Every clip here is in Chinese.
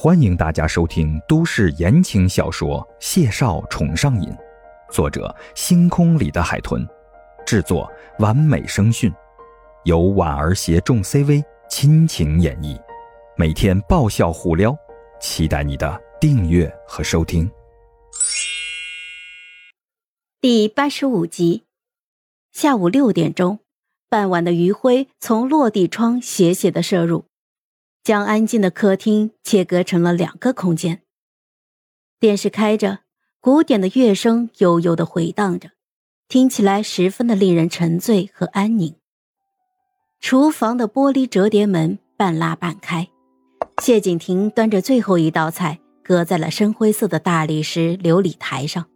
欢迎大家收听都市言情小说《谢少宠上瘾》，作者：星空里的海豚，制作：完美声讯，由婉儿携众 CV 亲情演绎，每天爆笑互撩，期待你的订阅和收听。第八十五集，下午六点钟，傍晚的余晖从落地窗斜斜的射入。将安静的客厅切割成了两个空间。电视开着，古典的乐声悠悠的回荡着，听起来十分的令人沉醉和安宁。厨房的玻璃折叠门半拉半开，谢景亭端着最后一道菜，搁在了深灰色的大理石琉璃台上。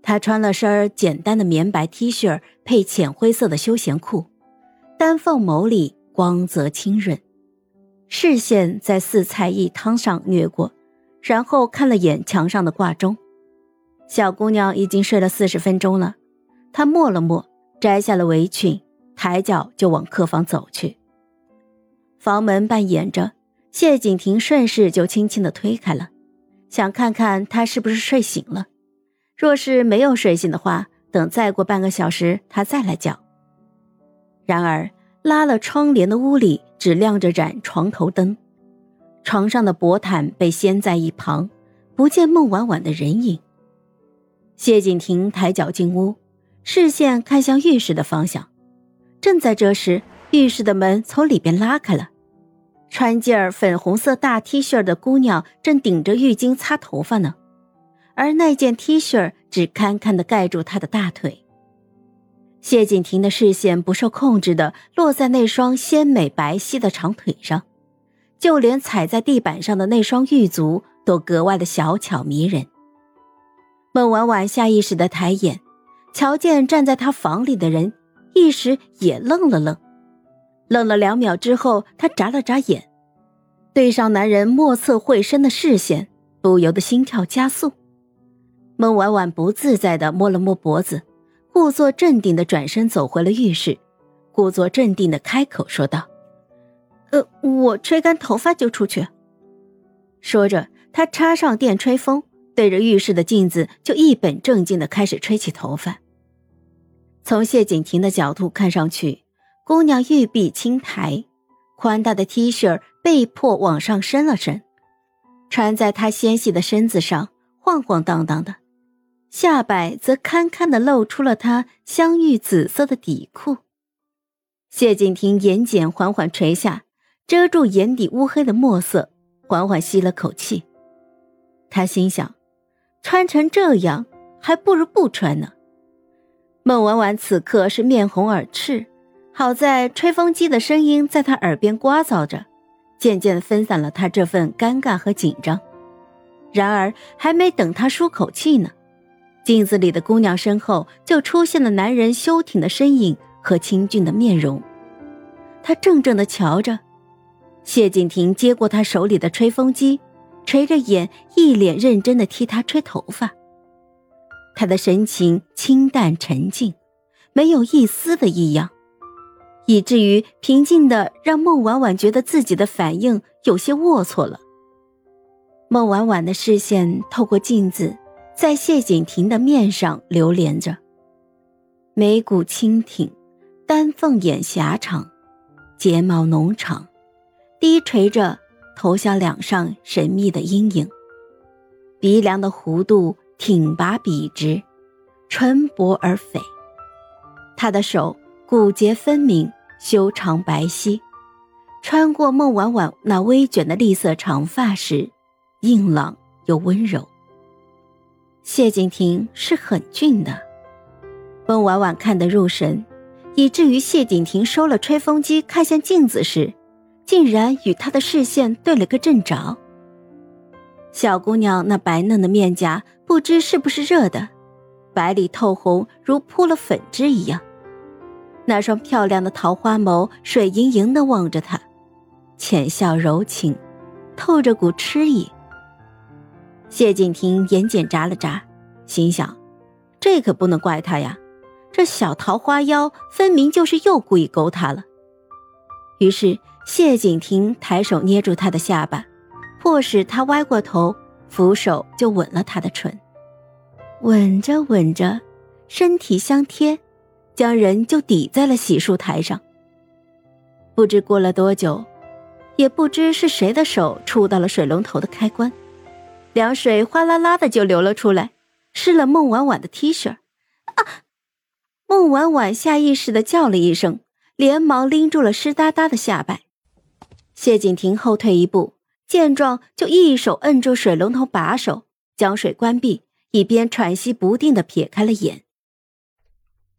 他穿了身简单的棉白 T 恤，配浅灰色的休闲裤，丹凤眸里光泽清润。视线在四菜一汤上掠过，然后看了眼墙上的挂钟。小姑娘已经睡了四十分钟了。她默了默，摘下了围裙，抬脚就往客房走去。房门半掩着，谢景亭顺势就轻轻的推开了，想看看她是不是睡醒了。若是没有睡醒的话，等再过半个小时，他再来叫。然而。拉了窗帘的屋里只亮着盏床头灯，床上的薄毯被掀在一旁，不见孟婉婉的人影。谢景亭抬脚进屋，视线看向浴室的方向。正在这时，浴室的门从里边拉开了，穿件粉红色大 T 恤的姑娘正顶着浴巾擦头发呢，而那件 T 恤只堪堪的盖住她的大腿。谢景亭的视线不受控制的落在那双鲜美白皙的长腿上，就连踩在地板上的那双玉足都格外的小巧迷人。孟婉婉下意识的抬眼，瞧见站在她房里的人，一时也愣了愣，愣了两秒之后，她眨了眨眼，对上男人莫测会深的视线，不由得心跳加速。孟婉婉不自在的摸了摸脖子。故作镇定的转身走回了浴室，故作镇定的开口说道：“呃，我吹干头发就出去。”说着，他插上电吹风，对着浴室的镜子就一本正经的开始吹起头发。从谢景亭的角度看上去，姑娘玉臂轻抬，宽大的 T 恤被迫往上伸了伸，穿在她纤细的身子上，晃晃荡荡的。下摆则堪堪的露出了她香玉紫色的底裤，谢景亭眼睑缓缓垂下，遮住眼底乌黑的墨色，缓缓吸了口气。他心想，穿成这样，还不如不穿呢。孟婉婉此刻是面红耳赤，好在吹风机的声音在她耳边刮噪着，渐渐分散了她这份尴尬和紧张。然而，还没等她舒口气呢。镜子里的姑娘身后就出现了男人修挺的身影和清俊的面容，他怔怔的瞧着，谢景亭接过他手里的吹风机，垂着眼，一脸认真的替他吹头发。他的神情清淡沉静，没有一丝的异样，以至于平静的让孟婉婉觉得自己的反应有些龌龊了。孟婉婉的视线透过镜子。在谢景亭的面上流连着，眉骨轻挺，丹凤眼狭长，睫毛浓长，低垂着，头向两上神秘的阴影。鼻梁的弧度挺拔笔直，唇薄而肥。他的手骨节分明，修长白皙，穿过孟婉婉那微卷的栗色长发时，硬朗又温柔。谢景亭是很俊的，温婉婉看得入神，以至于谢景亭收了吹风机，看向镜子时，竟然与他的视线对了个正着。小姑娘那白嫩的面颊，不知是不是热的，白里透红，如铺了粉脂一样。那双漂亮的桃花眸，水盈盈的望着他，浅笑柔情，透着股痴意。谢景亭眼睑眨了眨，心想：“这可不能怪他呀，这小桃花妖分明就是又故意勾他了。”于是谢景亭抬手捏住他的下巴，迫使他歪过头，扶手就吻了他的唇。吻着吻着，身体相贴，将人就抵在了洗漱台上。不知过了多久，也不知是谁的手触到了水龙头的开关，凉水哗啦啦的就流了出来，湿了孟婉婉的 T 恤。啊！孟婉婉下意识的叫了一声，连忙拎住了湿哒哒的下摆。谢景亭后退一步，见状就一手摁住水龙头把手，将水关闭。一边喘息不定的撇开了眼。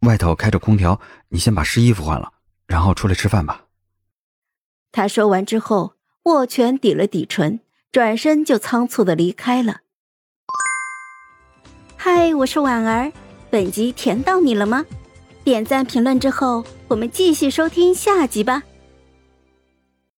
外头开着空调，你先把湿衣服换了，然后出来吃饭吧。他说完之后，握拳抵了抵唇，转身就仓促的离开了。嗨，我是婉儿，本集甜到你了吗？点赞评论之后，我们继续收听下集吧。